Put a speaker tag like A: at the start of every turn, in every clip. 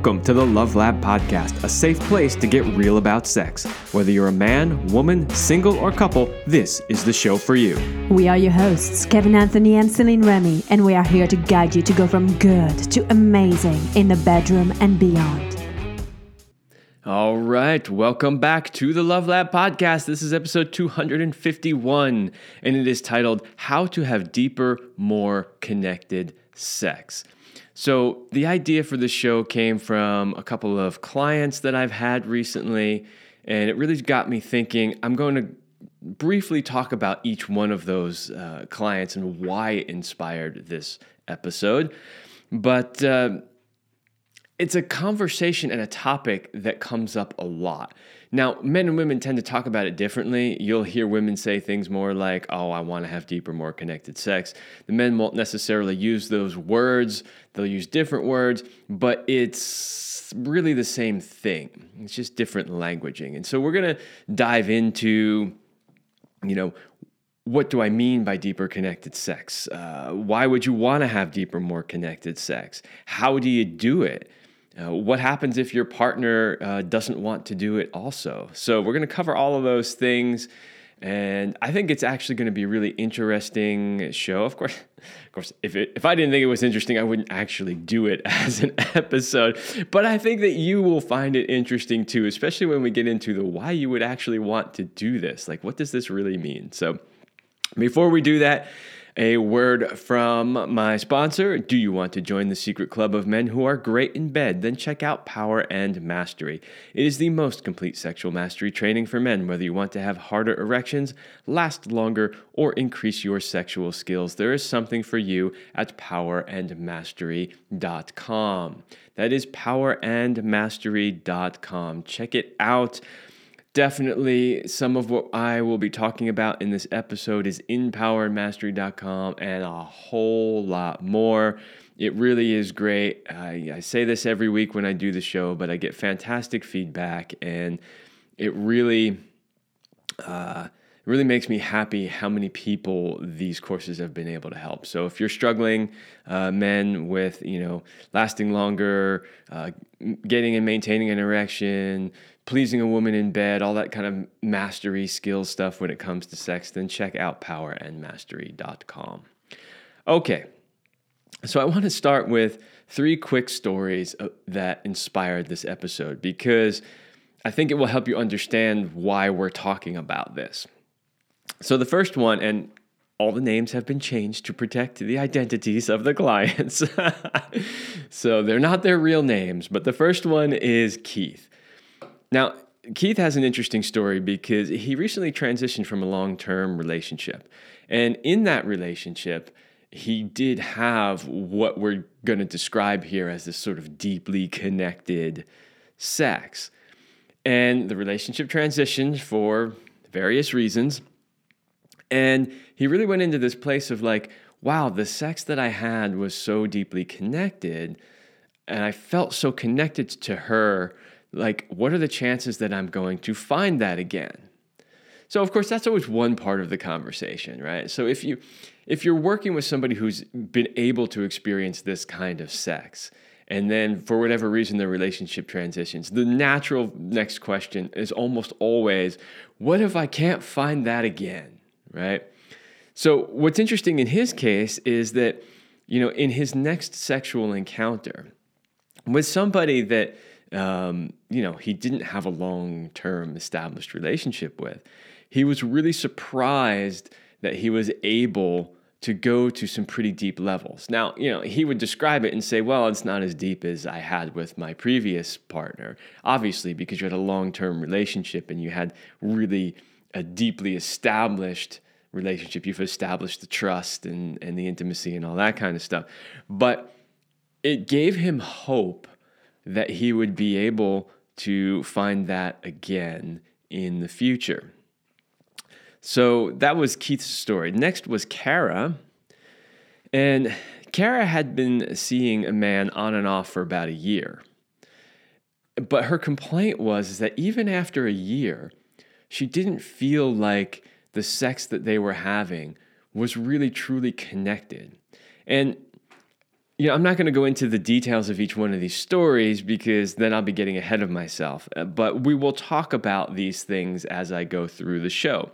A: Welcome to the Love Lab Podcast, a safe place to get real about sex. Whether you're a man, woman, single, or couple, this is the show for you.
B: We are your hosts, Kevin Anthony and Celine Remy, and we are here to guide you to go from good to amazing in the bedroom and beyond.
A: All right, welcome back to the Love Lab Podcast. This is episode 251, and it is titled How to Have Deeper, More Connected Sex. So, the idea for this show came from a couple of clients that I've had recently, and it really got me thinking. I'm going to briefly talk about each one of those uh, clients and why it inspired this episode. But uh, it's a conversation and a topic that comes up a lot. Now, men and women tend to talk about it differently. You'll hear women say things more like, oh, I want to have deeper, more connected sex. The men won't necessarily use those words, they'll use different words, but it's really the same thing. It's just different languaging. And so we're going to dive into, you know, what do I mean by deeper connected sex? Uh, why would you want to have deeper, more connected sex? How do you do it? Uh, what happens if your partner uh, doesn't want to do it also? So, we're going to cover all of those things. And I think it's actually going to be a really interesting show. Of course, of course, if it, if I didn't think it was interesting, I wouldn't actually do it as an episode. But I think that you will find it interesting too, especially when we get into the why you would actually want to do this. Like, what does this really mean? So, before we do that, a word from my sponsor. Do you want to join the secret club of men who are great in bed? Then check out Power and Mastery. It is the most complete sexual mastery training for men, whether you want to have harder erections, last longer, or increase your sexual skills. There is something for you at powerandmastery.com. That is powerandmastery.com. Check it out. Definitely, some of what I will be talking about in this episode is in powerandmastery.com and a whole lot more. It really is great. I, I, say this every week when I do the show, but I get fantastic feedback, and it really, uh, really makes me happy how many people these courses have been able to help. So if you're struggling, uh, men with you know lasting longer, uh, getting and maintaining an erection, pleasing a woman in bed, all that kind of mastery skill stuff when it comes to sex, then check out powerandmastery.com. Okay, so I want to start with three quick stories uh, that inspired this episode because I think it will help you understand why we're talking about this. So, the first one, and all the names have been changed to protect the identities of the clients. so, they're not their real names, but the first one is Keith. Now, Keith has an interesting story because he recently transitioned from a long term relationship. And in that relationship, he did have what we're going to describe here as this sort of deeply connected sex. And the relationship transitioned for various reasons. And he really went into this place of like, wow, the sex that I had was so deeply connected. And I felt so connected to her like what are the chances that I'm going to find that again? So of course that's always one part of the conversation, right? So if you if you're working with somebody who's been able to experience this kind of sex and then for whatever reason the relationship transitions, the natural next question is almost always what if I can't find that again, right? So what's interesting in his case is that you know in his next sexual encounter with somebody that um, you know, he didn't have a long term established relationship with. He was really surprised that he was able to go to some pretty deep levels. Now, you know, he would describe it and say, well, it's not as deep as I had with my previous partner. Obviously, because you had a long term relationship and you had really a deeply established relationship. You've established the trust and, and the intimacy and all that kind of stuff. But it gave him hope that he would be able to find that again in the future. So that was Keith's story. Next was Kara. And Kara had been seeing a man on and off for about a year. But her complaint was that even after a year, she didn't feel like the sex that they were having was really truly connected. And you know, I'm not going to go into the details of each one of these stories because then I'll be getting ahead of myself. Uh, but we will talk about these things as I go through the show.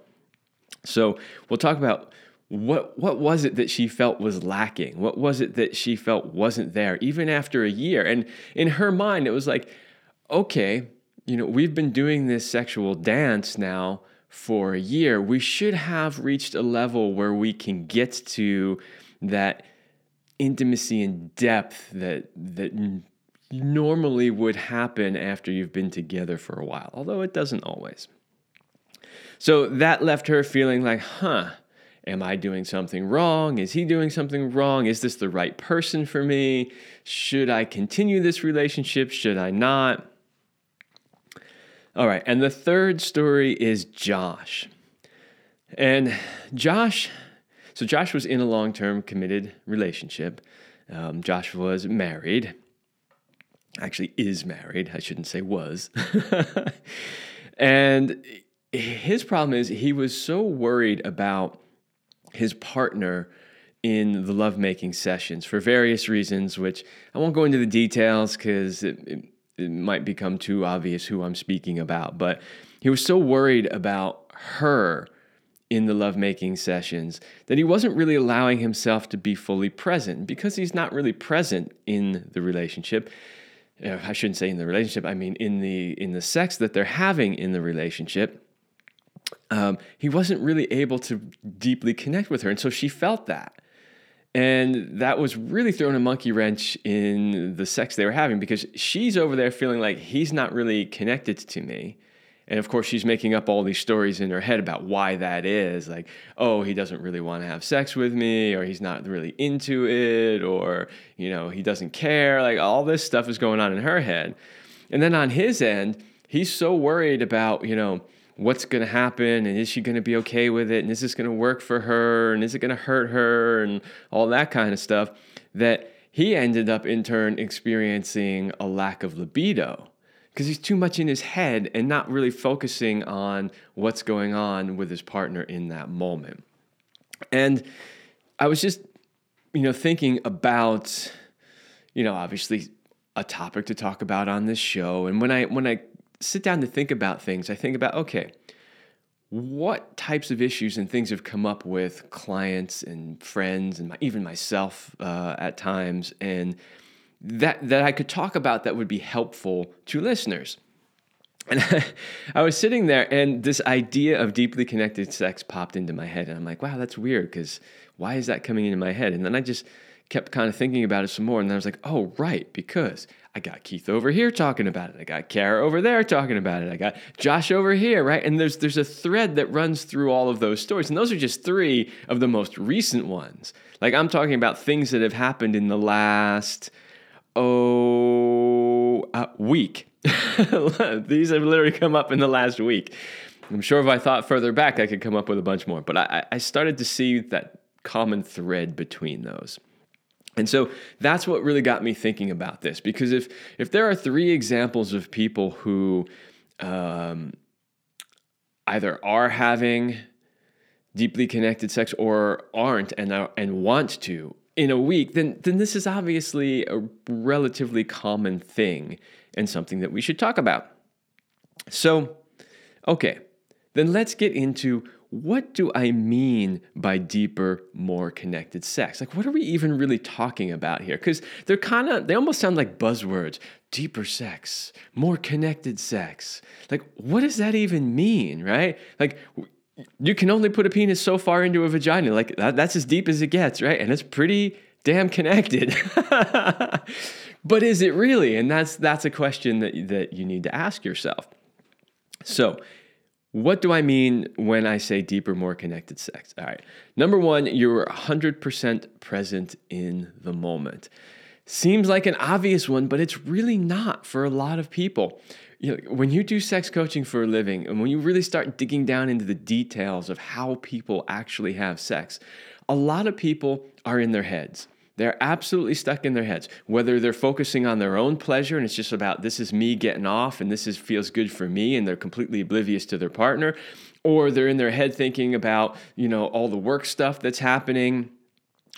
A: So we'll talk about what what was it that she felt was lacking? What was it that she felt wasn't there even after a year? And in her mind, it was like, okay, you know, we've been doing this sexual dance now for a year. We should have reached a level where we can get to that intimacy and depth that that normally would happen after you've been together for a while, although it doesn't always. So that left her feeling like, huh, am I doing something wrong? Is he doing something wrong? Is this the right person for me? Should I continue this relationship? Should I not? All right, and the third story is Josh. And Josh so Josh was in a long term committed relationship. Um, Josh was married. Actually, is married. I shouldn't say was. and his problem is he was so worried about his partner in the lovemaking sessions for various reasons, which I won't go into the details because it, it, it might become too obvious who I'm speaking about. But he was so worried about her in the lovemaking sessions that he wasn't really allowing himself to be fully present because he's not really present in the relationship. Uh, I shouldn't say in the relationship. I mean in the in the sex that they're having in the relationship. Um, he wasn't really able to deeply connect with her, and so she felt that, and that was really throwing a monkey wrench in the sex they were having because she's over there feeling like he's not really connected to me and of course, she's making up all these stories in her head about why that is. Like, oh, he doesn't really want to have sex with me, or he's not really into it, or, you know, he doesn't care. Like, all this stuff is going on in her head. And then on his end, he's so worried about, you know, what's going to happen and is she going to be okay with it and is this going to work for her and is it going to hurt her and all that kind of stuff that he ended up in turn experiencing a lack of libido because he's too much in his head and not really focusing on what's going on with his partner in that moment. And I was just, you know, thinking about, you know, obviously a topic to talk about on this show. And when I when I sit down to think about things, I think about okay, what types of issues and things have come up with clients and friends and my, even myself uh, at times, and that that I could talk about that would be helpful to listeners. And I was sitting there, and this idea of deeply connected sex popped into my head, and I'm like, "Wow, that's weird." Because why is that coming into my head? And then I just kept kind of thinking about it some more, and then I was like, "Oh, right, because I got Keith over here talking about it. I got Kara over there talking about it. I got Josh over here, right? And there's there's a thread that runs through all of those stories, and those are just three of the most recent ones. Like I'm talking about things that have happened in the last." Oh uh, week. These have literally come up in the last week. I'm sure if I thought further back, I could come up with a bunch more. But I, I started to see that common thread between those. And so that's what really got me thinking about this. Because if if there are three examples of people who um, either are having deeply connected sex or aren't and are, and want to in a week, then then this is obviously a relatively common thing and something that we should talk about. So, okay, then let's get into what do I mean by deeper, more connected sex? Like, what are we even really talking about here? Because they're kind of, they almost sound like buzzwords deeper sex, more connected sex. Like, what does that even mean, right? Like, you can only put a penis so far into a vagina. Like that, that's as deep as it gets, right? And it's pretty damn connected. but is it really? And that's that's a question that that you need to ask yourself. So, what do I mean when I say deeper, more connected sex? All right. Number one, you're 100% present in the moment. Seems like an obvious one, but it's really not for a lot of people you know, when you do sex coaching for a living and when you really start digging down into the details of how people actually have sex, a lot of people are in their heads. They're absolutely stuck in their heads. Whether they're focusing on their own pleasure and it's just about this is me getting off and this is feels good for me and they're completely oblivious to their partner, or they're in their head thinking about, you know, all the work stuff that's happening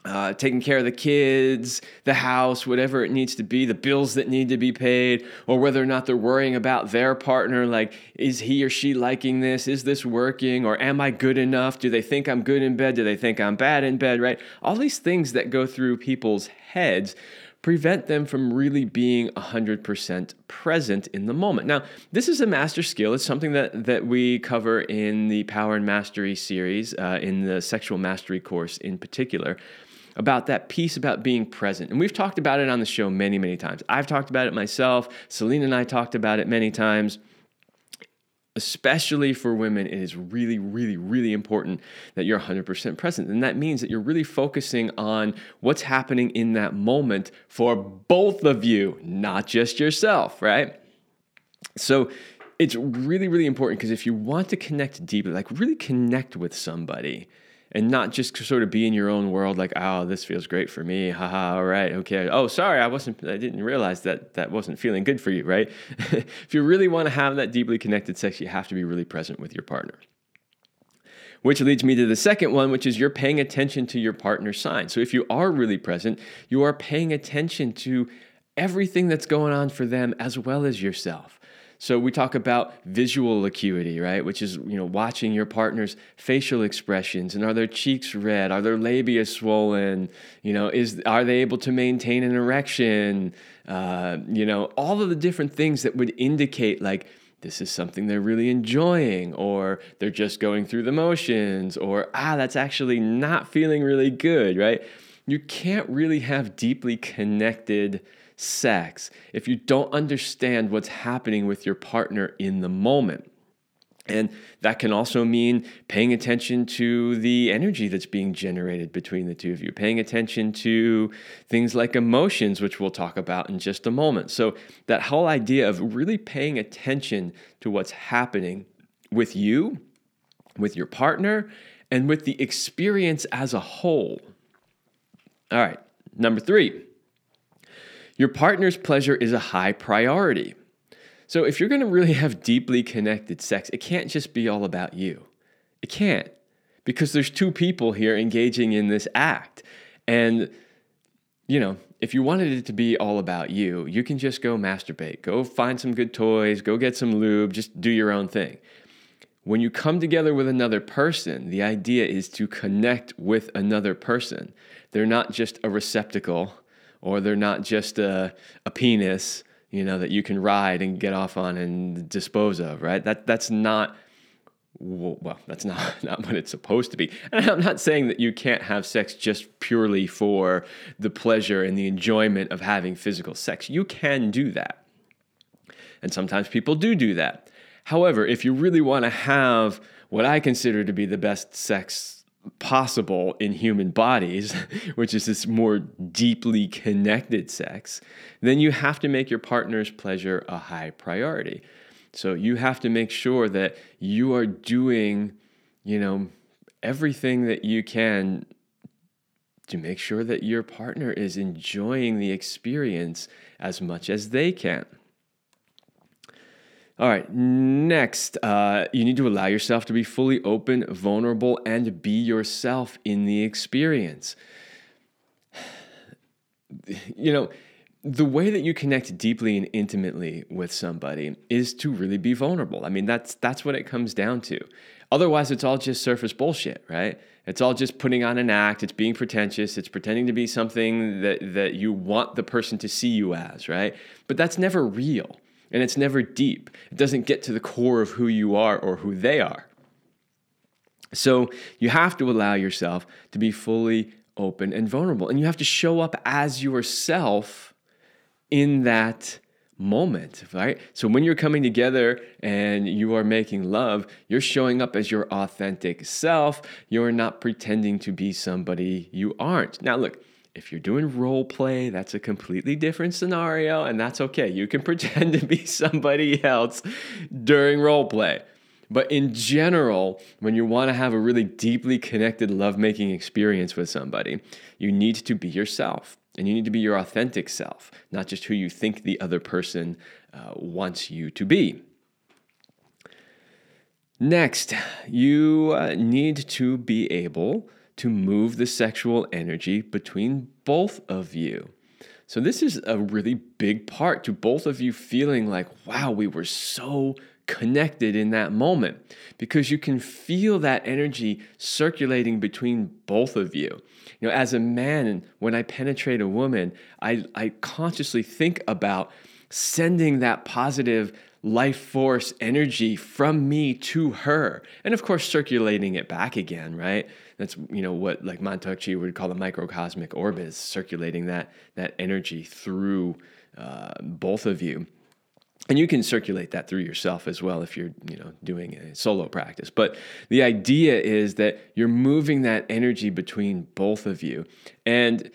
A: uh, taking care of the kids, the house, whatever it needs to be, the bills that need to be paid, or whether or not they're worrying about their partner. Like, is he or she liking this? Is this working? Or am I good enough? Do they think I'm good in bed? Do they think I'm bad in bed? Right? All these things that go through people's heads prevent them from really being 100% present in the moment. Now, this is a master skill. It's something that, that we cover in the Power and Mastery series, uh, in the Sexual Mastery course in particular about that piece about being present. And we've talked about it on the show many, many times. I've talked about it myself. Celine and I talked about it many times. Especially for women, it is really, really, really important that you're 100% present. And that means that you're really focusing on what's happening in that moment for both of you, not just yourself, right? So it's really, really important because if you want to connect deeply, like really connect with somebody, and not just sort of be in your own world like oh this feels great for me haha all right okay oh sorry i wasn't i didn't realize that that wasn't feeling good for you right? If you really want to have that deeply connected sex you have to be really present with your partner. Which leads me to the second one which is you're paying attention to your partner's sign so if you are really present you are paying attention to everything that's going on for them as well as yourself so we talk about visual acuity, right? Which is, you know, watching your partner's facial expressions and are their cheeks red? Are their labia swollen? You know, is are they able to maintain an erection? Uh, you know, all of the different things that would indicate like this is something they're really enjoying, or they're just going through the motions, or ah, that's actually not feeling really good, right? You can't really have deeply connected sex if you don't understand what's happening with your partner in the moment. And that can also mean paying attention to the energy that's being generated between the two of you, paying attention to things like emotions, which we'll talk about in just a moment. So, that whole idea of really paying attention to what's happening with you, with your partner, and with the experience as a whole. All right, number three, your partner's pleasure is a high priority. So if you're going to really have deeply connected sex, it can't just be all about you. It can't because there's two people here engaging in this act. And you know, if you wanted it to be all about you, you can just go masturbate, go find some good toys, go get some lube, just do your own thing. When you come together with another person, the idea is to connect with another person. They're not just a receptacle or they're not just a, a penis, you know, that you can ride and get off on and dispose of, right? That that's not well, that's not, not what it's supposed to be. And I'm not saying that you can't have sex just purely for the pleasure and the enjoyment of having physical sex. You can do that. And sometimes people do do that. However, if you really want to have what I consider to be the best sex possible in human bodies, which is this more deeply connected sex, then you have to make your partner's pleasure a high priority. So you have to make sure that you are doing, you know, everything that you can to make sure that your partner is enjoying the experience as much as they can. All right, next, uh, you need to allow yourself to be fully open, vulnerable, and be yourself in the experience. You know, the way that you connect deeply and intimately with somebody is to really be vulnerable. I mean, that's that's what it comes down to. Otherwise, it's all just surface bullshit, right? It's all just putting on an act. It's being pretentious. It's pretending to be something that that you want the person to see you as, right? But that's never real and it's never deep. It doesn't get to the core of who you are or who they are. So you have to allow yourself to be fully open and vulnerable, and you have to show up as yourself in that moment, right? So when you're coming together and you are making love, you're showing up as your authentic self. You're not pretending to be somebody you aren't. Now, look, if you're doing role play, that's a completely different scenario, and that's okay. You can pretend to be somebody else during role play. But in general, when you want to have a really deeply connected lovemaking experience with somebody, you need to be yourself and you need to be your authentic self, not just who you think the other person uh, wants you to be. Next, you uh, need to be able to move the sexual energy between both of you. So, this is a really big part to both of you feeling like, wow, we were so connected in that moment because you can feel that energy circulating between both of you. You know, as a man, when I penetrate a woman, I, I consciously think about sending that positive life force energy from me to her. And of course, circulating it back again, right? That's you know what like Mantak Chia would call a microcosmic orbit, is circulating that that energy through uh, both of you. And you can circulate that through yourself as well if you're, you know, doing a solo practice. But the idea is that you're moving that energy between both of you. And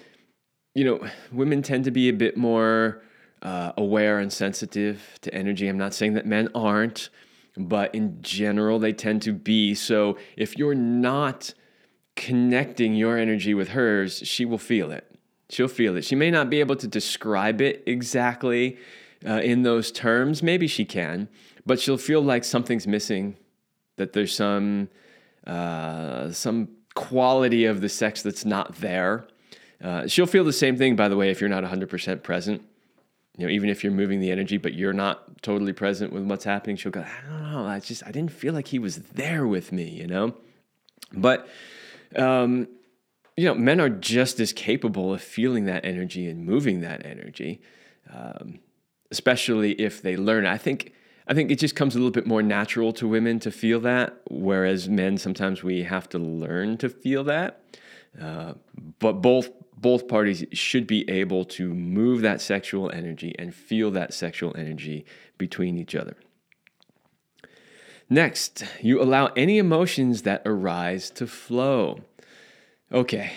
A: you know, women tend to be a bit more uh, aware and sensitive to energy. I'm not saying that men aren't, but in general, they tend to be. So if you're not connecting your energy with hers, she will feel it. She'll feel it. She may not be able to describe it exactly uh, in those terms. Maybe she can, but she'll feel like something's missing, that there's some uh, some quality of the sex that's not there. Uh, she'll feel the same thing, by the way, if you're not 100% present you know, even if you're moving the energy, but you're not totally present with what's happening, she'll go, I don't know, I just, I didn't feel like he was there with me, you know? But, um, you know, men are just as capable of feeling that energy and moving that energy, um, especially if they learn. I think, I think it just comes a little bit more natural to women to feel that, whereas men sometimes we have to learn to feel that. Uh, but both both parties should be able to move that sexual energy and feel that sexual energy between each other. Next, you allow any emotions that arise to flow. Okay.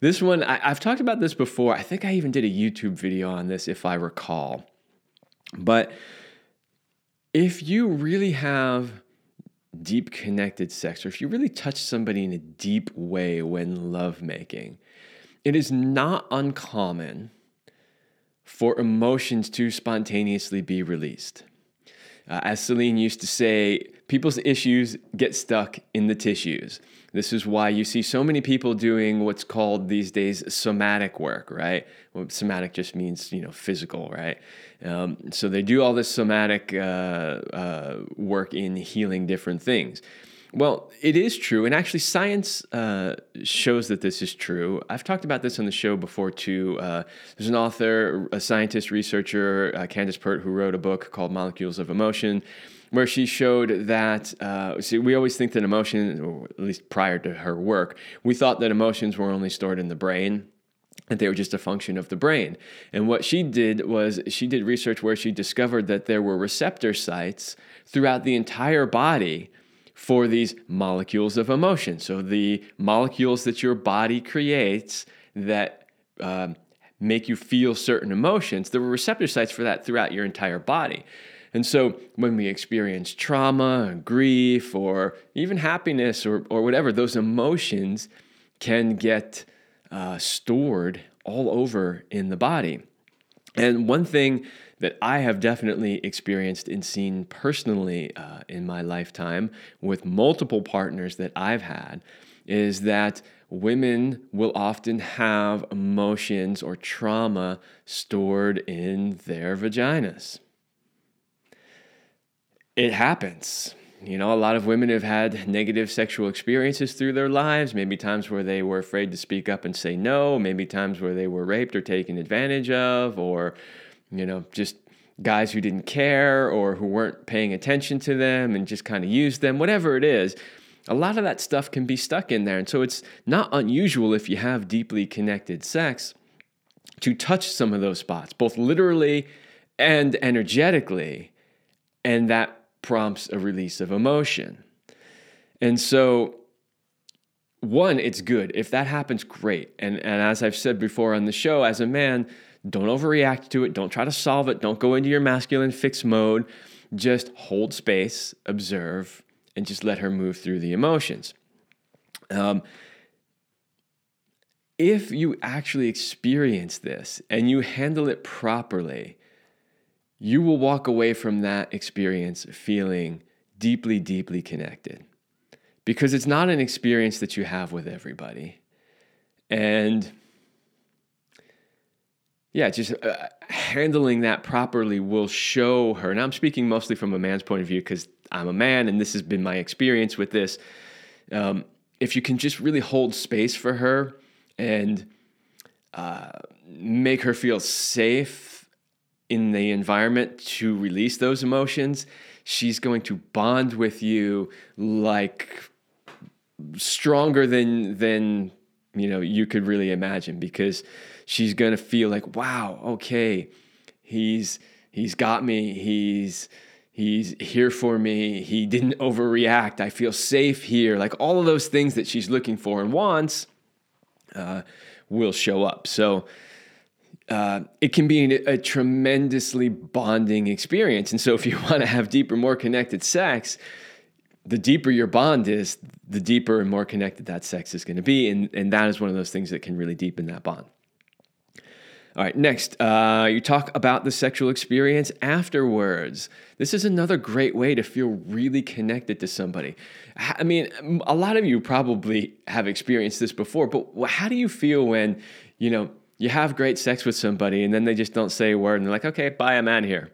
A: This one, I, have talked about this before. I think I even did a YouTube video on this, if I recall. But if you really have deep connected sex, or if you really touch somebody in a deep way when lovemaking, it is not uncommon for emotions to spontaneously be released. Uh, as Celine used to say, people's issues get stuck in the tissues. This is why you see so many people doing what's called these days somatic work, right? Well, somatic just means you know physical, right? Um, so they do all this somatic uh, uh, work in healing different things. Well, it is true, and actually, science uh, shows that this is true. I've talked about this on the show before too. Uh, there's an author, a scientist, researcher, uh, Candace Pert, who wrote a book called Molecules of Emotion, where she showed that. Uh, see, we always think that emotion, or at least prior to her work, we thought that emotions were only stored in the brain that they were just a function of the brain. And what she did was she did research where she discovered that there were receptor sites throughout the entire body for these molecules of emotion. So, the molecules that your body creates that um, make you feel certain emotions, there were receptor sites for that throughout your entire body. And so, when we experience trauma, grief, or even happiness or, or whatever, those emotions can get uh, stored all over in the body. And one thing that I have definitely experienced and seen personally uh, in my lifetime with multiple partners that I've had is that women will often have emotions or trauma stored in their vaginas. It happens. You know, a lot of women have had negative sexual experiences through their lives, maybe times where they were afraid to speak up and say no, maybe times where they were raped or taken advantage of, or you know, just guys who didn't care or who weren't paying attention to them and just kind of used them, whatever it is. A lot of that stuff can be stuck in there. And so it's not unusual if you have deeply connected sex to touch some of those spots, both literally and energetically. And that prompts a release of emotion. And so, one, it's good. If that happens, great. And, and as I've said before on the show, as a man, don't overreact to it. Don't try to solve it. Don't go into your masculine fix mode. Just hold space, observe, and just let her move through the emotions. Um, if you actually experience this and you handle it properly, you will walk away from that experience feeling deeply, deeply connected because it's not an experience that you have with everybody. And yeah, just uh, handling that properly will show her. And I'm speaking mostly from a man's point of view because I'm a man and this has been my experience with this. Um, if you can just really hold space for her and uh, make her feel safe in the environment to release those emotions, she's going to bond with you like stronger than than you know you could really imagine because she's going to feel like wow okay he's he's got me he's he's here for me he didn't overreact i feel safe here like all of those things that she's looking for and wants uh, will show up so uh, it can be a, a tremendously bonding experience and so if you want to have deeper more connected sex the deeper your bond is, the deeper and more connected that sex is going to be. And, and that is one of those things that can really deepen that bond. All right, next, uh, you talk about the sexual experience afterwards. This is another great way to feel really connected to somebody. I mean, a lot of you probably have experienced this before, but how do you feel when, you know, you have great sex with somebody and then they just don't say a word and they're like, okay, bye, I'm out here,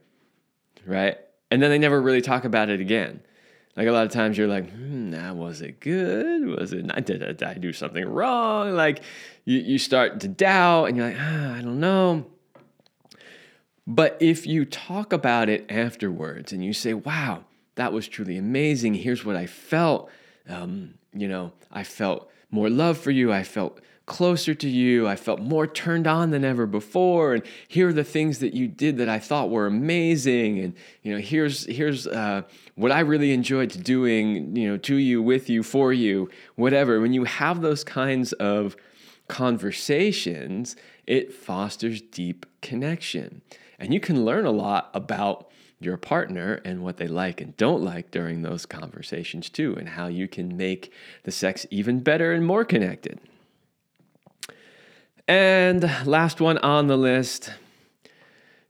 A: right? And then they never really talk about it again. Like a lot of times you're like, hmm, that was it good? Was it not? Did, did I do something wrong? Like you, you start to doubt and you're like, ah, I don't know. But if you talk about it afterwards and you say, wow, that was truly amazing. Here's what I felt. Um, you know, I felt more love for you. I felt closer to you. I felt more turned on than ever before. And here are the things that you did that I thought were amazing. And you know, here's here's uh, what I really enjoyed doing. You know, to you, with you, for you, whatever. When you have those kinds of conversations, it fosters deep connection, and you can learn a lot about your partner and what they like and don't like during those conversations too, and how you can make the sex even better and more connected. And last one on the list.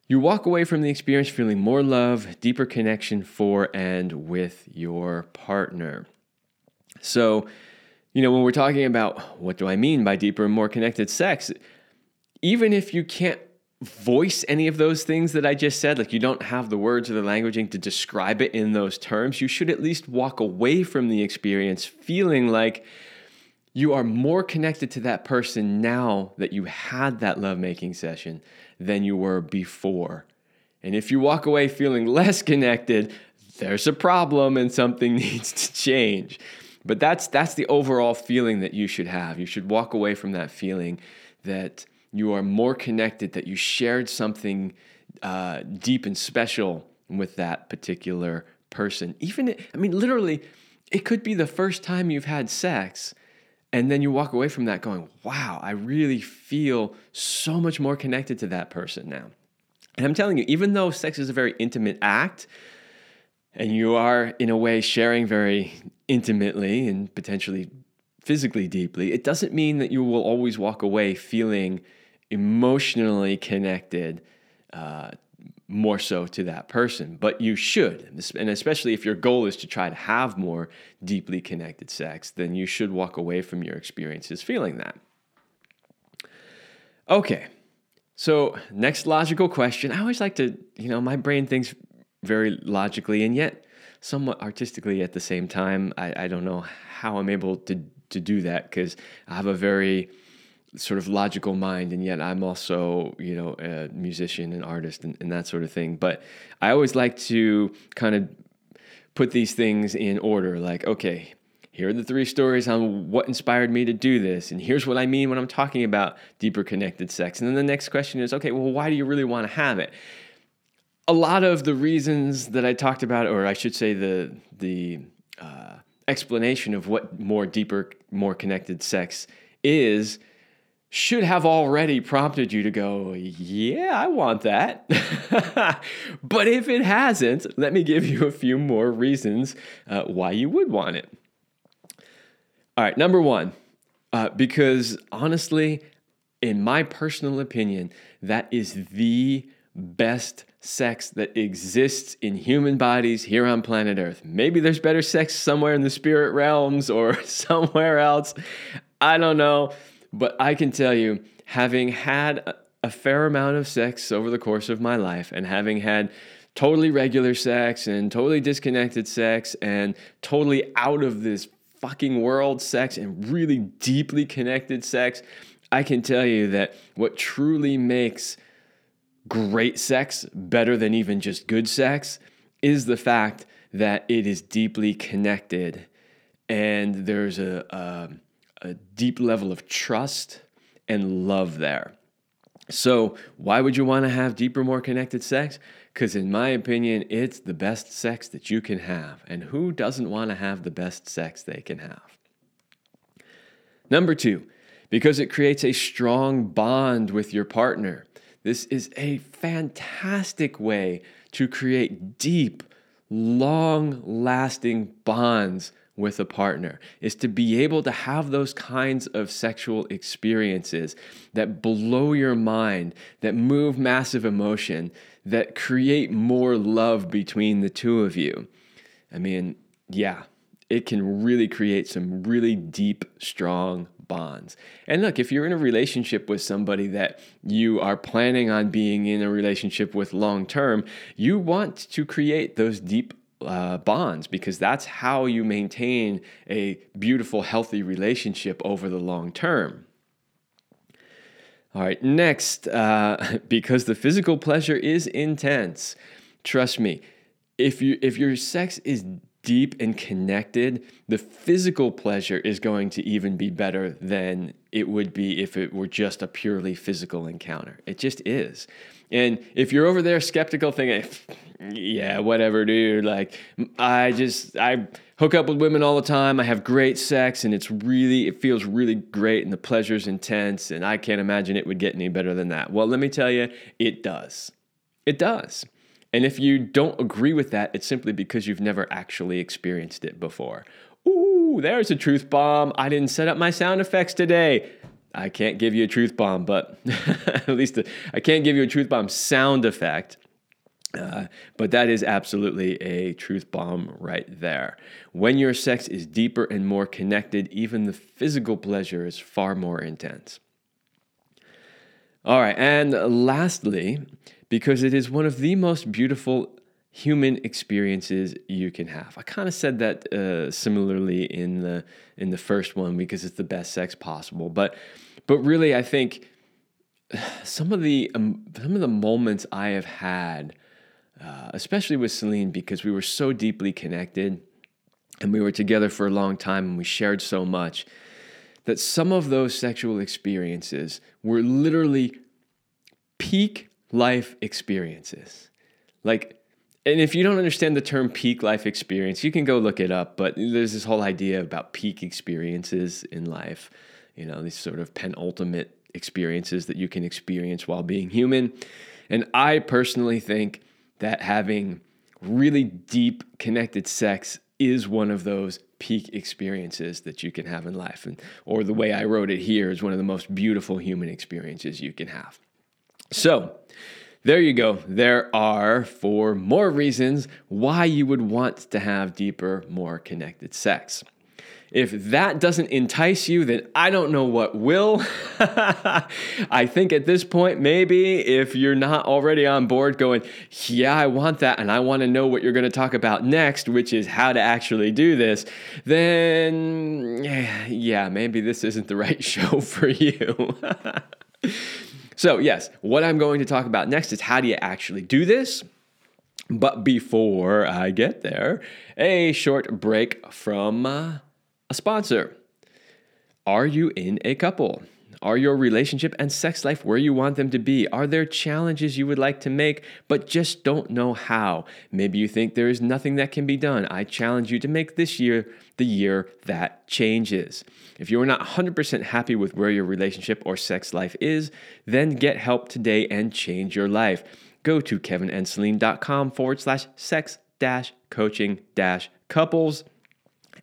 A: You walk away from the experience feeling more love, deeper connection for and with your partner. So, you know, when we're talking about what do I mean by deeper and more connected sex, even if you can't voice any of those things that I just said, like you don't have the words or the languaging to describe it in those terms, you should at least walk away from the experience feeling like you are more connected to that person now that you had that lovemaking session than you were before. And if you walk away feeling less connected, there's a problem and something needs to change. But that's that's the overall feeling that you should have. You should walk away from that feeling that you are more connected, that you shared something uh, deep and special with that particular person. Even I mean, literally, it could be the first time you've had sex and then you walk away from that going, wow, I really feel so much more connected to that person now. And I'm telling you, even though sex is a very intimate act, and you are in a way sharing very intimately and potentially physically deeply, it doesn't mean that you will always walk away feeling emotionally connected uh, more so to that person, but you should. And especially if your goal is to try to have more deeply connected sex, then you should walk away from your experiences feeling that. Okay, so next logical question. I always like to, you know, my brain thinks very logically and yet somewhat artistically at the same time. I, I don't know how I'm able to, to do that because I have a very sort of logical mind and yet i'm also you know a musician and artist and, and, that sort of thing. But i always like to kind of put these things in order like okay here are the three stories on what inspired me to do this and here's what i mean when i'm talking about deeper connected sex. And then the next question is okay well why do you really want to have it? A lot of the reasons that i talked about or i should say the the uh, explanation of what more deeper more connected sex is should have already prompted you to go, yeah, I want that. but if it hasn't, let me give you a few more reasons uh, why you would want it. All right, number one, uh, because honestly, in my personal opinion, that is the best sex that exists in human bodies here on planet Earth. Maybe there's better sex somewhere in the spirit realms or somewhere else. I don't know. But I can tell you, having had a fair amount of sex over the course of my life and having had totally regular sex and totally disconnected sex and totally out of this fucking world sex and really deeply connected sex, I can tell you that what truly makes great sex better than even just good sex is the fact that it is deeply connected. And there's a, a, a deep level of trust and love there. So, why would you want to have deeper, more connected sex? Because, in my opinion, it's the best sex that you can have. And who doesn't want to have the best sex they can have? Number two, because it creates a strong bond with your partner. This is a fantastic way to create deep, long lasting bonds with a partner is to be able to have those kinds of sexual experiences that blow your mind, that move massive emotion, that create more love between the two of you. I mean, yeah, it can really create some really deep, strong bonds. And look, if you're in a relationship with somebody that you are planning on being in a relationship with long term, you want to create those deep uh, bonds because that's how you maintain a beautiful, healthy relationship over the long term. All right, next, uh, because the physical pleasure is intense, trust me, if you if your sex is deep and connected, the physical pleasure is going to even be better than it would be if it were just a purely physical encounter. It just is. And if you're over there skeptical, thinking, yeah, whatever, dude, like, I just, I hook up with women all the time. I have great sex and it's really, it feels really great and the pleasure's intense. And I can't imagine it would get any better than that. Well, let me tell you, it does. It does. And if you don't agree with that, it's simply because you've never actually experienced it before. Ooh, there's a truth bomb. I didn't set up my sound effects today. I can't give you a truth bomb, but at least I can't give you a truth bomb sound effect. Uh, but that is absolutely a truth bomb right there. When your sex is deeper and more connected, even the physical pleasure is far more intense. All right, and lastly, because it is one of the most beautiful human experiences you can have. I kind of said that uh, similarly in the in the first one because it's the best sex possible, but but really I think some of the um, some of the moments I have had, uh, especially with Celine, because we were so deeply connected and we were together for a long time and we shared so much that some of those sexual experiences were literally peak life experiences. Like, and if you don't understand the term peak life experience, you can go look it up. But there's this whole idea about peak experiences in life, you know, these sort of penultimate experiences that you can experience while being human. And I personally think that having really deep connected sex is one of those peak experiences that you can have in life and or the way I wrote it here is one of the most beautiful human experiences you can have. So, there you go. There are four more reasons why you would want to have deeper, more connected sex. If that doesn't entice you, then I don't know what will. I think at this point, maybe if you're not already on board going, yeah, I want that, and I want to know what you're going to talk about next, which is how to actually do this, then yeah, maybe this isn't the right show for you. So, yes, what I'm going to talk about next is how do you actually do this? But before I get there, a short break from uh, a sponsor. Are you in a couple? Are your relationship and sex life where you want them to be? Are there challenges you would like to make but just don't know how? Maybe you think there is nothing that can be done. I challenge you to make this year the year that changes. If you are not 100% happy with where your relationship or sex life is, then get help today and change your life. Go to kevinandceline.com forward slash sex dash coaching dash couples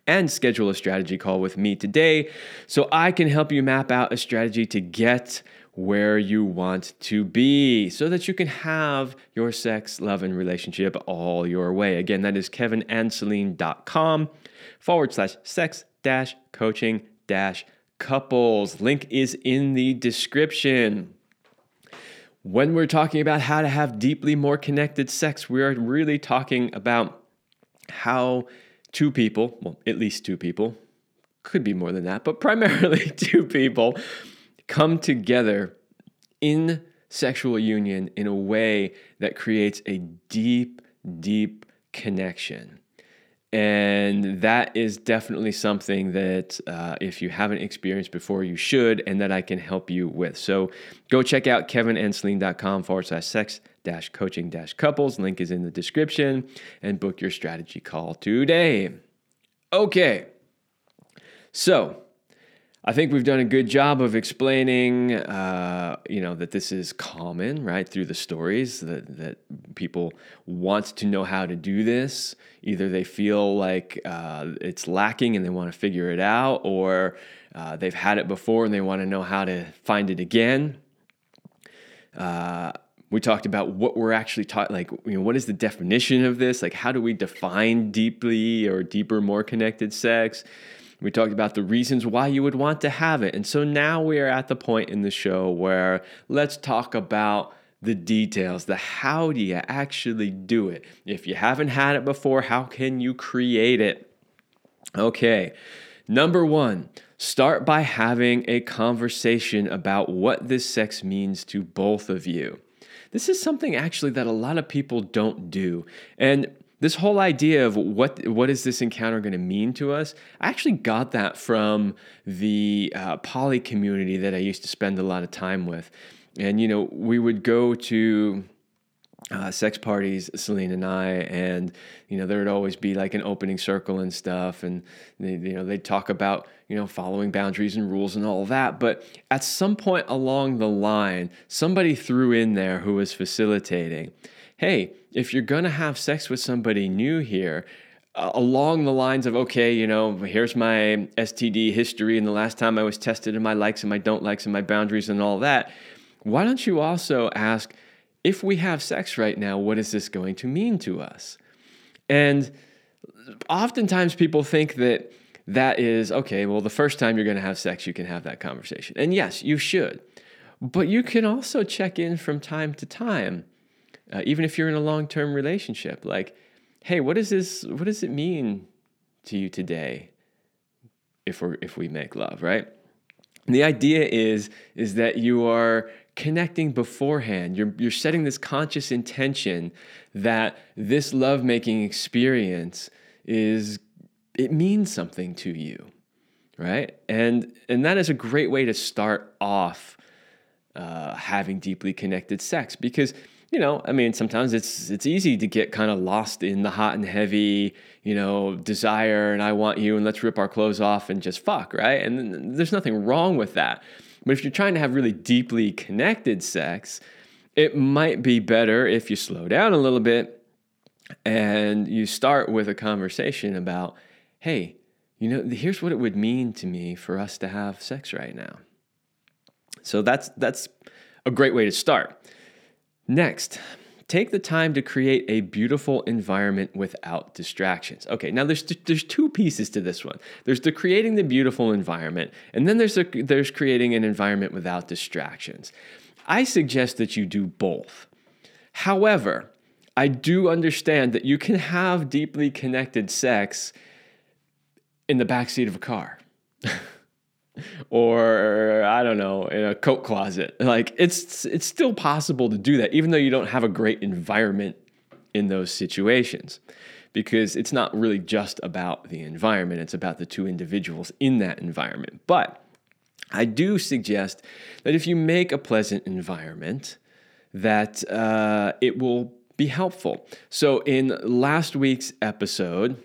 A: and schedule a strategy call with me today so I can help you map out a strategy to get where you want to be so that you can have your sex, love, and relationship all your way. Again, that is kevinandceline.com forward slash sex dash coaching dash couples. Link is in the description. When we're talking about how to have deeply more connected sex, we are really talking about how two people, well, at least two people, could be more than that, but primarily two people come together in sexual union in a way that creates a deep, deep connection. And that is definitely something that uh, if you haven't experienced before, you should, and that I can help you with. So go check out kevinandceline.com forward slash sex dash coaching dash couples. Link is in the description and book your strategy call today. Okay. So I think we've done a good job of explaining, uh, you know, that this is common, right, through the stories that, that people want to know how to do this. Either they feel like uh, it's lacking and they want to figure it out, or uh, they've had it before and they want to know how to find it again. We talked about what we're actually taught, like, you know, what is the definition of this? Like, how do we define deeply or deeper, more connected sex? We talked about the reasons why you would want to have it. And so now we are at the point in the show where let's talk about the details, the how do you actually do it? If you haven't had it before, how can you create it? Okay, number one, start by having a conversation about what this sex means to both of you. This is something actually that a lot of people don't do. And this whole idea of what what is this encounter going to mean to us i actually got that from the uh, poly community that i used to spend a lot of time with and you know we would go to uh, sex parties, Celine and I, and you know there would always be like an opening circle and stuff, and they, you know they'd talk about you know following boundaries and rules and all that. But at some point along the line, somebody threw in there who was facilitating, hey, if you're to have sex with somebody new here, along the lines of, okay, you know, here's my STD history and the last time I was tested and my likes and my don't likes and my boundaries and all that, why don't you also ask, if we have sex right now, what is this going to mean to us? And oftentimes people think that that is, okay, well, the first time you're going to have sex, you can have that conversation. And yes, you should. But you can also check in from time to time uh, even if you're in a long-term relationship like hey what does this what does it mean to you today if we're, if we make love right and the idea is is that you are connecting beforehand you're you're setting this conscious intention that this lovemaking experience is it means something to you right and and that is a great way to start off uh, having deeply connected sex because you know, I mean, sometimes it's it's easy to get kind of lost in the hot and heavy, you know, desire and I want you and let's rip our clothes off and just fuck, right? And there's nothing wrong with that. But if you're trying to have really deeply connected sex, it might be better if you slow down a little bit and you start with a conversation about, hey, you know, here's what it would mean to me for us to have sex right now. So that's that's a great way to start. Next, take the time to create a beautiful environment without distractions. Okay, now there's there's two pieces to this one. There's the creating the beautiful environment, and then there's a, there's creating an environment without distractions. I suggest that you do both. However, I do understand that you can have deeply connected sex in the backseat of a car. or I don't know, in a coat closet. Like it's it's still possible to do that even though you don't have a great environment in those situations. Because it's not really just about the environment, it's about the two individuals in that environment. But I do suggest that if you make a pleasant environment, that uh, it will be helpful. So in last week's episode,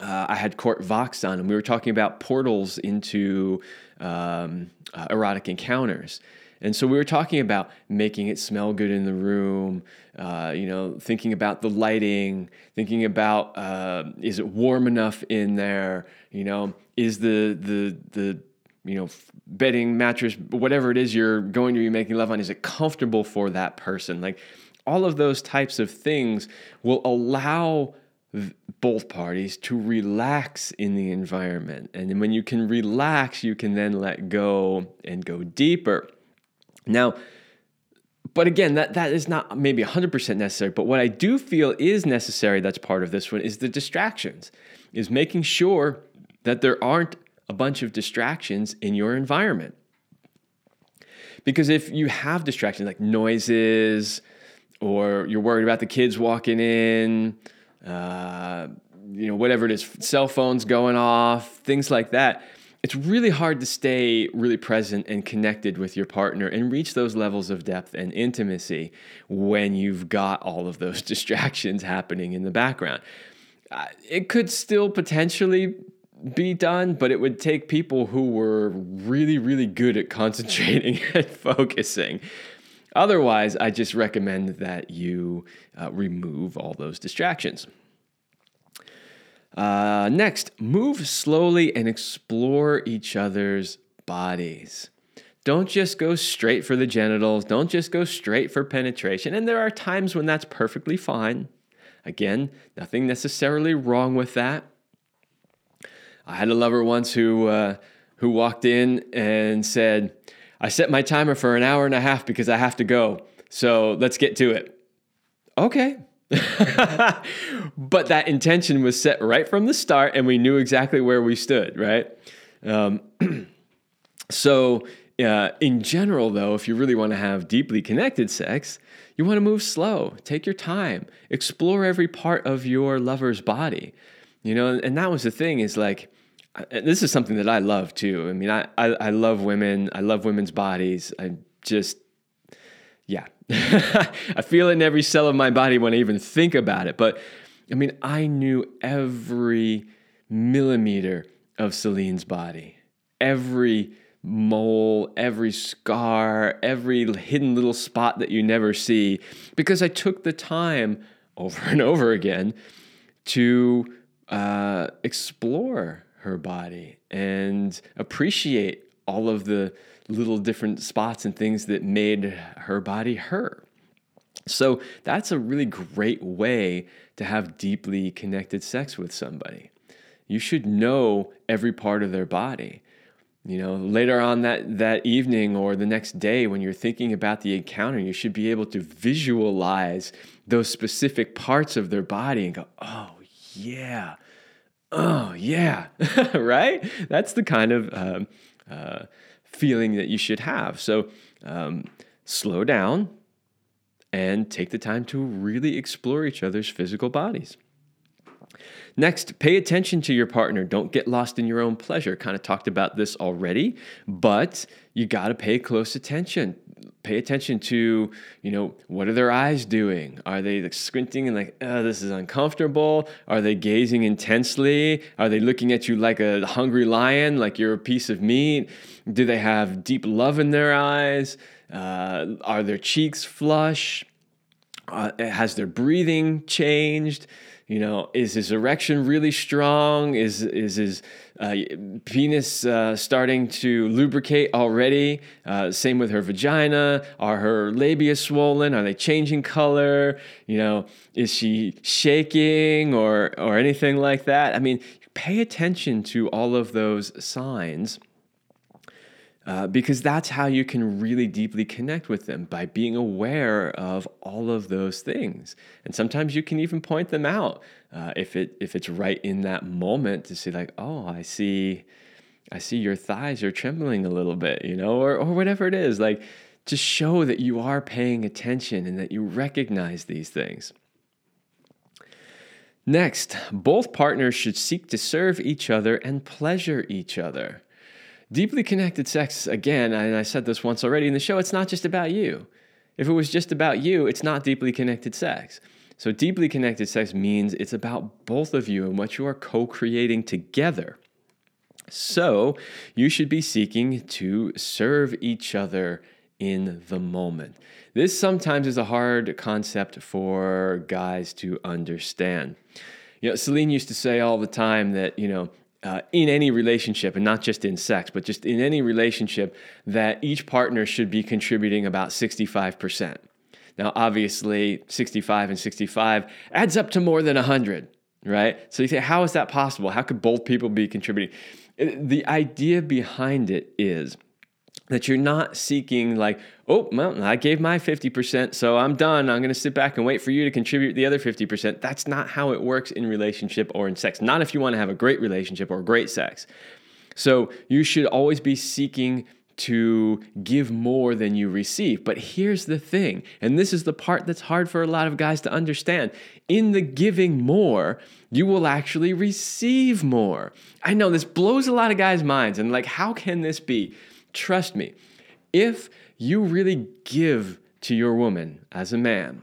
A: uh, I had Court Vox on, and we were talking about portals into um, uh, erotic encounters. And so we were talking about making it smell good in the room, uh, you know, thinking about the lighting, thinking about uh, is it warm enough in there, you know, is the the the you know, bedding, mattress, whatever it is you're going to be making love on, is it comfortable for that person? Like all of those types of things will allow both parties to relax in the environment. And when you can relax, you can then let go and go deeper. Now, but again, that, that is not maybe 100% necessary. But what I do feel is necessary that's part of this one is the distractions, is making sure that there aren't a bunch of distractions in your environment. Because if you have distractions like noises, or you're worried about the kids walking in, uh, you know, whatever it is, cell phones going off, things like that. It's really hard to stay really present and connected with your partner and reach those levels of depth and intimacy when you've got all of those distractions happening in the background. Uh, it could still potentially be done, but it would take people who were really, really good at concentrating and focusing. Otherwise, I just recommend that you uh, remove all those distractions. Uh, next, move slowly and explore each other's bodies. Don't just go straight for the genitals. Don't just go straight for penetration. And there are times when that's perfectly fine. Again, nothing necessarily wrong with that. I had a lover once who uh, who walked in and said, "I set my timer for an hour and a half because I have to go. So let's get to it." Okay, but that intention was set right from the start, and we knew exactly where we stood, right? Um, so, uh, in general, though, if you really want to have deeply connected sex, you want to move slow, take your time, explore every part of your lover's body. You know, and that was the thing is like, this is something that I love too. I mean, I, I, I love women, I love women's bodies. I just, yeah, I feel it in every cell of my body when I even think about it. But I mean, I knew every millimeter of Celine's body, every mole, every scar, every hidden little spot that you never see, because I took the time over and over again to uh, explore her body and appreciate all of the little different spots and things that made her body her. So that's a really great way to have deeply connected sex with somebody. You should know every part of their body. You know, later on that, that evening or the next day when you're thinking about the encounter, you should be able to visualize those specific parts of their body and go, oh, yeah. Oh, yeah. right? That's the kind of um, uh, feeling that you should have. So um, slow down and take the time to really explore each other's physical bodies. Next, pay attention to your partner. Don't get lost in your own pleasure. Kind of talked about this already, but you got to pay close attention. Pay attention to, you know, what are their eyes doing? Are they like squinting and like, oh, this is uncomfortable? Are they gazing intensely? Are they looking at you like a hungry lion, like you're a piece of meat? Do they have deep love in their eyes? Uh, are their cheeks flush? Uh, has their breathing changed? You know, is his erection really strong? Is is his uh, penis uh, starting to lubricate already? Uh, same with her vagina. Are her labia swollen? Are they changing color? You know, is she shaking or or anything like that? I mean, pay attention to all of those signs uh, because that's how you can really deeply connect with them by being aware of all of those things. And sometimes you can even point them out uh, if it if it's right in that moment to see like, oh, I see, I see your thighs are trembling a little bit, you know, or or whatever it is. Like, to show that you are paying attention and that you recognize these things. Next, both partners should seek to serve each other and pleasure each other. Deeply connected sex, again, and I said this once already in the show, it's not just about you. If it was just about you, it's not deeply connected sex. So, deeply connected sex means it's about both of you and what you are co creating together. So, you should be seeking to serve each other in the moment. This sometimes is a hard concept for guys to understand. You know, Celine used to say all the time that, you know, uh, in any relationship, and not just in sex, but just in any relationship, that each partner should be contributing about 65%. Now, obviously, 65 and 65 adds up to more than 100, right? So you say, how is that possible? How could both people be contributing? Uh, the idea behind it is that you're not seeking like oh well i gave my 50% so i'm done i'm going to sit back and wait for you to contribute the other 50% that's not how it works in relationship or in sex not if you want to have a great relationship or great sex so you should always be seeking to give more than you receive. But here's the thing, and this is the part that's hard for a lot of guys to understand. In the giving more, you will actually receive more. I know this blows a lot of guys' minds, and like, how can this be? Trust me, if you really give to your woman as a man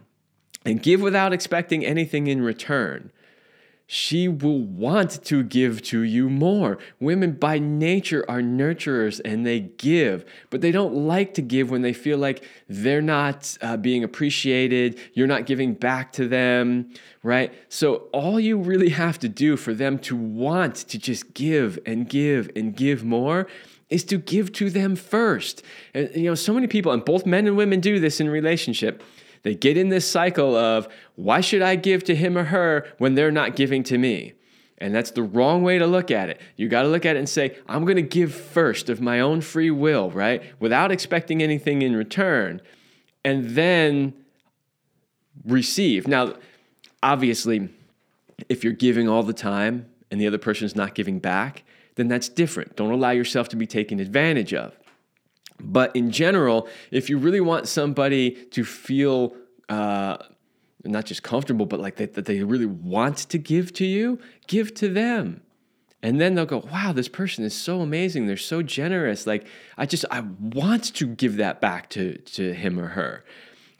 A: and give without expecting anything in return, she will want to give to you more. Women by nature are nurturers and they give, but they don't like to give when they feel like they're not uh, being appreciated, you're not giving back to them, right? So, all you really have to do for them to want to just give and give and give more is to give to them first. And you know, so many people, and both men and women do this in relationship. They get in this cycle of why should I give to him or her when they're not giving to me? And that's the wrong way to look at it. You got to look at it and say, I'm going to give first of my own free will, right? Without expecting anything in return, and then receive. Now, obviously, if you're giving all the time and the other person's not giving back, then that's different. Don't allow yourself to be taken advantage of. But in general, if you really want somebody to feel uh, not just comfortable, but like that, that they really want to give to you, give to them. And then they'll go, wow, this person is so amazing. They're so generous. Like, I just, I want to give that back to, to him or her.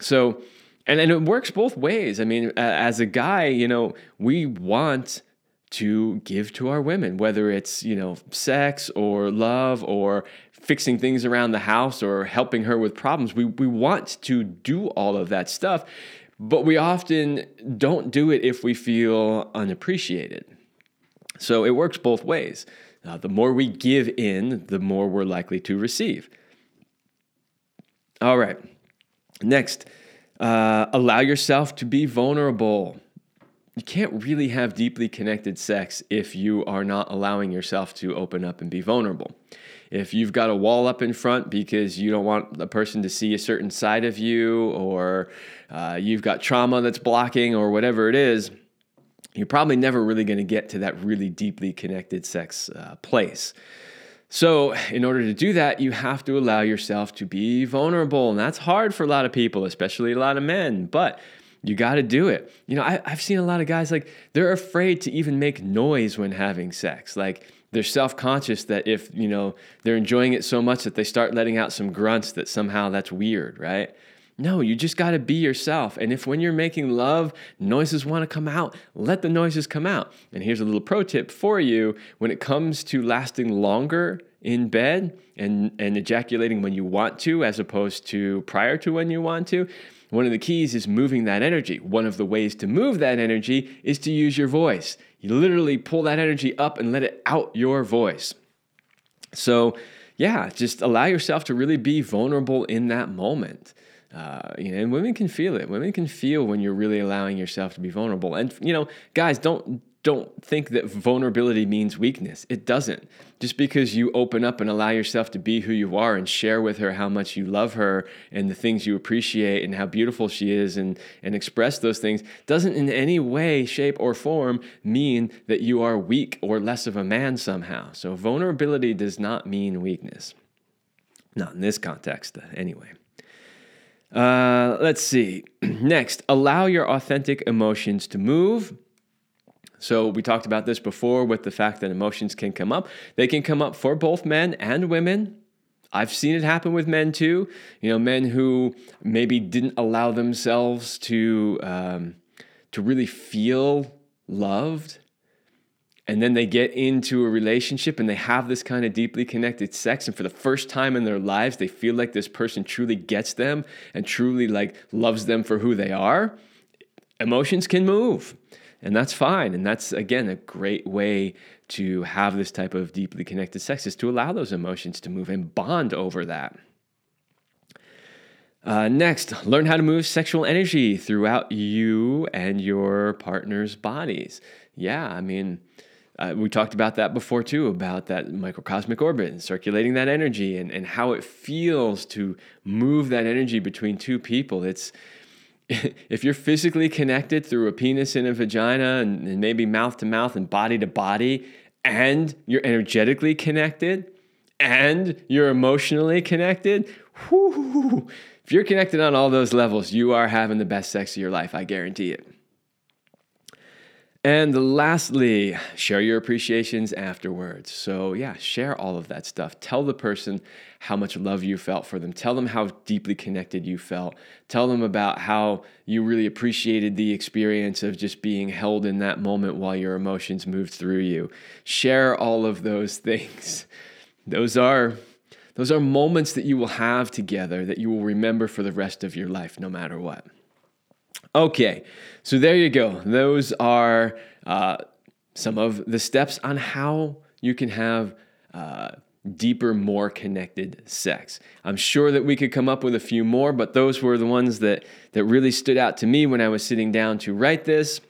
A: So, and, and it works both ways. I mean, as a guy, you know, we want to give to our women, whether it's, you know, sex or love or fixing things around the house or helping her with problems. We, we want to do all of that stuff, but we often don't do it if we feel unappreciated. So it works both ways. Uh, the more we give in, the more we're likely to receive. All right. Next, uh, allow yourself to be vulnerable you can't really have deeply connected sex if you are not allowing yourself to open up and be vulnerable. If you've got a wall up in front because you don't want the person to see a certain side of you, or uh, you've got trauma that's blocking, or whatever it is, you're probably never really going to get to that really deeply connected sex uh, place. So, in order to do that, you have to allow yourself to be vulnerable. And that's hard for a lot of people, especially a lot of men. But you got to do it. You know, I, have seen a lot of guys like they're afraid to even make noise when having sex. Like they're self conscious that if, you know, they're enjoying it so much that they start letting out some grunts that somehow that's weird, right? No, you just got to be yourself. And if when you're making love, noises want to come out, let the noises come out. And here's a little pro tip for you when it comes to lasting longer in bed and, and ejaculating when you want to, as opposed to prior to when you want to, one of the keys is moving that energy. One of the ways to move that energy is to use your voice. You literally pull that energy up and let it out your voice. So, yeah, just allow yourself to really be vulnerable in that moment. Uh, you know, and women can feel it. Women can feel when you're really allowing yourself to be vulnerable. And you know, guys, don't don't think that vulnerability means weakness. It doesn't. Just because you open up and allow yourself to be who you are and share with her how much you love her and the things you appreciate and how beautiful she is and, and express those things doesn't in any way, shape, or form mean that you are weak or less of a man somehow. So, vulnerability does not mean weakness. Not in this context, anyway. Uh, let's see. Next, allow your authentic emotions to move so we talked about this before with the fact that emotions can come up. They can come up for both men and women. I've seen it happen with men too. You know, men who maybe didn't allow themselves to um, to really feel loved, and then they get into a relationship and they have this kind of deeply connected sex, and for the first time in their lives, they feel like this person truly gets them and truly like loves them for who they are. Emotions can move And that's fine. And that's, again, a great way to have this type of deeply connected sex is to allow those emotions to move and bond over that. Uh, next, learn how to move sexual energy throughout you and your partner's bodies. Yeah, I mean, uh, we talked about that before too, about that microcosmic orbit and circulating that energy and, and how it feels to move that energy between two people. It's if you're physically connected through a penis and a vagina and, and maybe mouth to mouth and body to body, and you're energetically connected and you're emotionally connected, whoo, if you're connected on all those levels, you are having the best sex of your life, I guarantee it. And lastly, share your appreciations afterwards. So, yeah, share all of that stuff. Tell the person how much love you felt for them. Tell them how deeply connected you felt. Tell them about how you really appreciated the experience of just being held in that moment while your emotions moved through you. Share all of those things. Those are those are moments that you will have together that you will remember for the rest of your life, no matter what. Okay, so there you go. Those are uh, some of the steps on how you can have uh, deeper, more connected sex. I'm sure that we could come up with a few more, but those were the ones that that really stood out to me when I was sitting down to write this.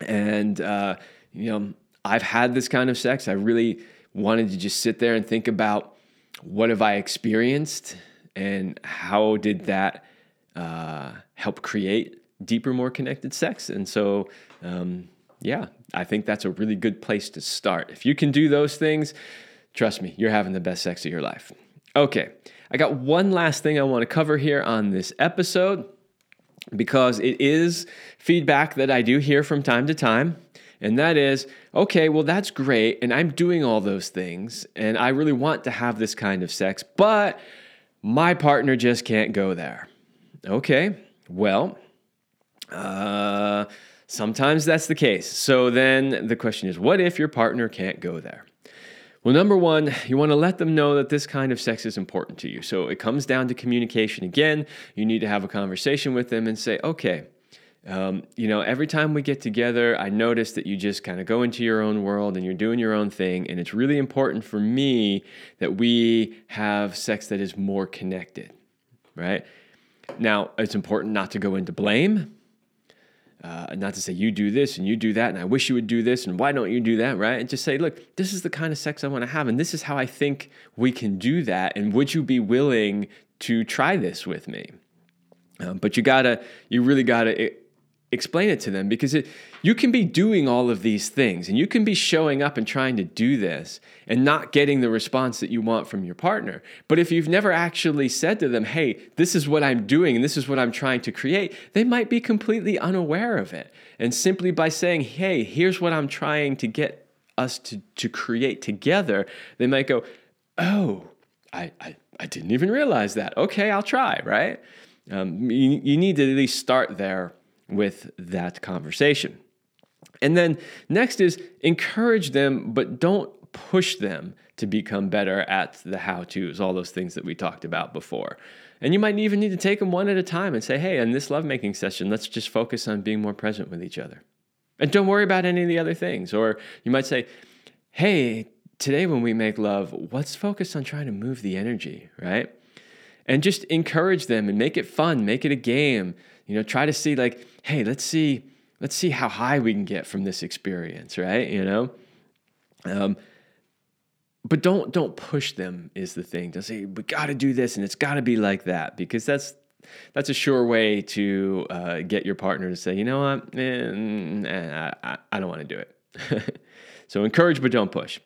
A: And uh, you know, I've had this kind of sex. I really wanted to just sit there and think about what have I experienced and how did that uh, help create deeper, more connected sex? And so, um, yeah, I think that's a really good place to start. If you can do those things, trust me, you're having the best sex of your life. Okay, I got one last thing I want to cover here on this episode because it is feedback that I do hear from time to time. And that is, okay, well, that's great. And I'm doing all those things. And I really want to have this kind of sex, but my partner just can't go there. Okay, well, uh, sometimes that's the case. So then the question is, what if your partner can't go there? Well, number one, you want to let them know that this kind of sex is important to you. So it comes down to communication again. You need to have a conversation with them and say, okay, um, you know, every time we get together, I notice that you just kind of go into your own world and you're doing your own thing. And it's really important for me that we have sex that is more connected, right? Now, it's important not to go into blame, uh, not to say you do this and you do that, and I wish you would do this, and why don't you do that, right? And just say, look, this is the kind of sex I want to have, and this is how I think we can do that. And would you be willing to try this with me? Um, but you gotta, you really gotta explain it to them because it, you can be doing all of these things and you can be showing up and trying to do this and not getting the response that you want from your partner. But if you've never actually said to them, hey, this is what I'm doing and this is what I'm trying to create, they might be completely unaware of it. And simply by saying, hey, here's what I'm trying to get us to, to create together, they might go, oh, I, I, I didn't even realize that. Okay, I'll try, right? Um, you, you need to at least start there with that conversation. And then next is encourage them, but don't push them to become better at the how to's, all those things that we talked about before. And you might even need to take them one at a time and say, hey, in this lovemaking session, let's just focus on being more present with each other. And don't worry about any of the other things. Or you might say, hey, today when we make love, let's focus on trying to move the energy, right? And just encourage them and make it fun, make it a game. You know, try to see like, hey, let's see, let's see how high we can get from this experience, right? You know, um, but don't don't push them is the thing. Don't say we got to do this and it's got to be like that because that's that's a sure way to uh, get your partner to say, you know what, man, I, I don't want to do it. so encourage but don't push.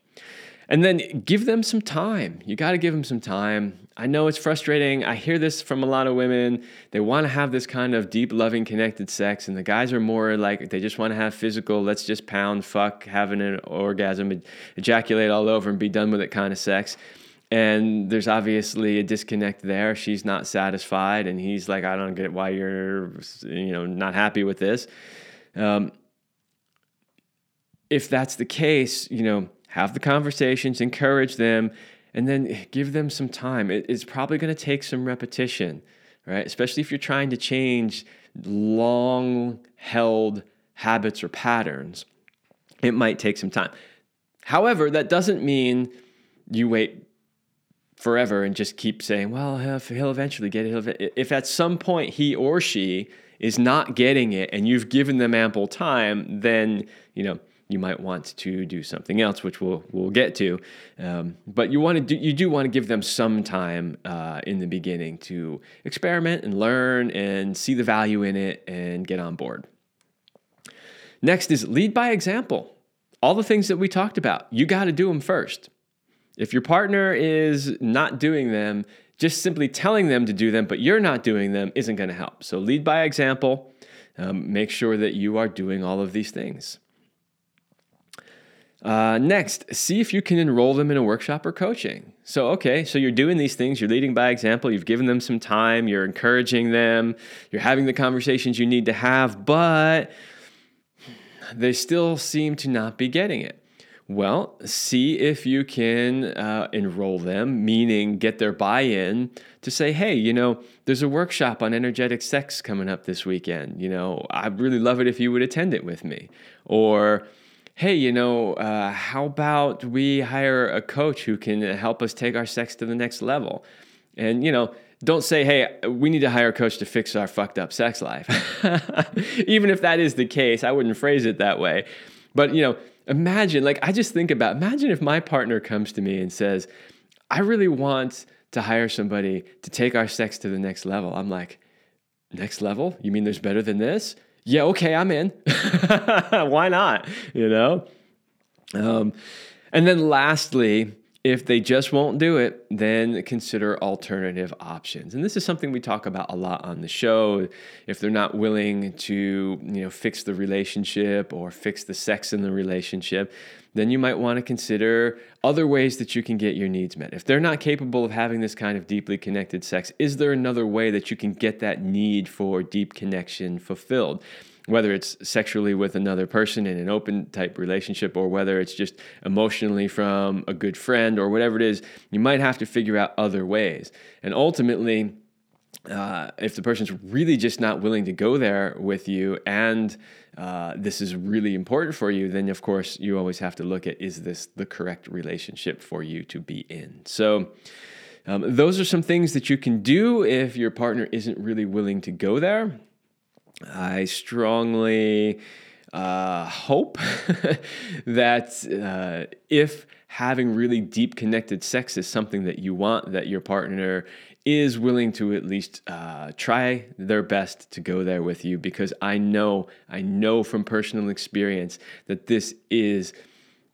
A: And then give them some time. You got to give them some time. I know it's frustrating. I hear this from a lot of women. They want to have this kind of deep, loving, connected sex, and the guys are more like they just want to have physical, let's just pound, fuck, having an orgasm, ejaculate all over, and be done with it kind of sex. And there's obviously a disconnect there. She's not satisfied, and he's like, I don't get why you're, you know, not happy with this. Um, if that's the case, you know have the conversations, encourage them, and then give them some time. It, it's probably going to take some repetition, right? Especially if you're trying to change long held habits or patterns, it might take some time. However, that doesn't mean you wait forever and just keep saying, well, he'll eventually get it. If at some point he or she is not getting it and you've given them ample time, then, you know, you might want to do something else, which we'll we'll get to. Um, but you want to do you do want to give them some time uh, in the beginning to experiment and learn and see the value in it and get on board. Next is lead by example. All the things that we talked about, you got to do them first. If your partner is not doing them, just simply telling them to do them, but you're not doing them, isn't going to help. So lead by example. Um, make sure that you are doing all of these things. Uh, next, see if you can enroll them in a workshop or coaching. So, okay, so you're doing these things, you're leading by example, you've given them some time, you're encouraging them, you're having the conversations you need to have, but they still seem to not be getting it. Well, see if you can uh, enroll them, meaning get their buy in to say, hey, you know, there's a workshop on energetic sex coming up this weekend. You know, I'd really love it if you would attend it with me. Or, hey, you know, uh, how about we hire a coach who can help us take our sex to the next level? And, you know, don't say, hey, we need to hire a coach to fix our fucked up sex life. Even if that is the case, I wouldn't phrase it that way. But, you know, imagine, like, I just think about, imagine if my partner comes to me and says, I really want to hire somebody to take our sex to the next level. I'm like, next level? You mean there's better than this? Yeah, okay, I'm in. Why not? You know? Um, and then lastly, if they just won't do it, then consider alternative options. And this is something we talk about a lot on the show. If they're not willing to, you know, fix the relationship or fix the sex in the relationship, then you might want to consider other ways that you can get your needs met. If they're not capable of having this kind of deeply connected sex, is there another way that you can get that need for deep connection fulfilled? whether it's sexually with another person in an open type relationship or whether it's just emotionally from a good friend or whatever it is, you might have to figure out other ways. And ultimately, uh, if the person's really just not willing to go there with you and uh, this is really important for you, then of course you always have to look at is this the correct relationship for you to be in? So, um, those are some things that you can do if your partner isn't really willing to go there. I strongly uh, hope that uh, if having really deep connected sex is something that you want, that your partner is willing to at least uh, try their best to go there with you because I know, I know from personal experience that this is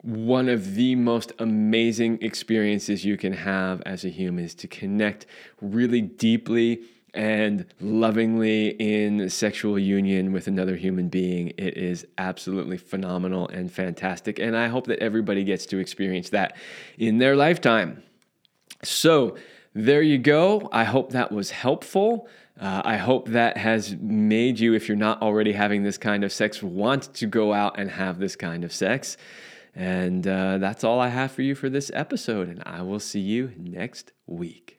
A: one of the most amazing experiences you can have as a human is to connect really deeply and lovingly in sexual union with another human being. It is absolutely phenomenal and fantastic. And I hope that everybody gets to experience that in their lifetime. So, there you go. I hope that was helpful. Uh, I hope that has made you, if you're not already having this kind of sex, want to go out and have this kind of sex. And uh, that's all I have for you for this episode. And I will see you next week.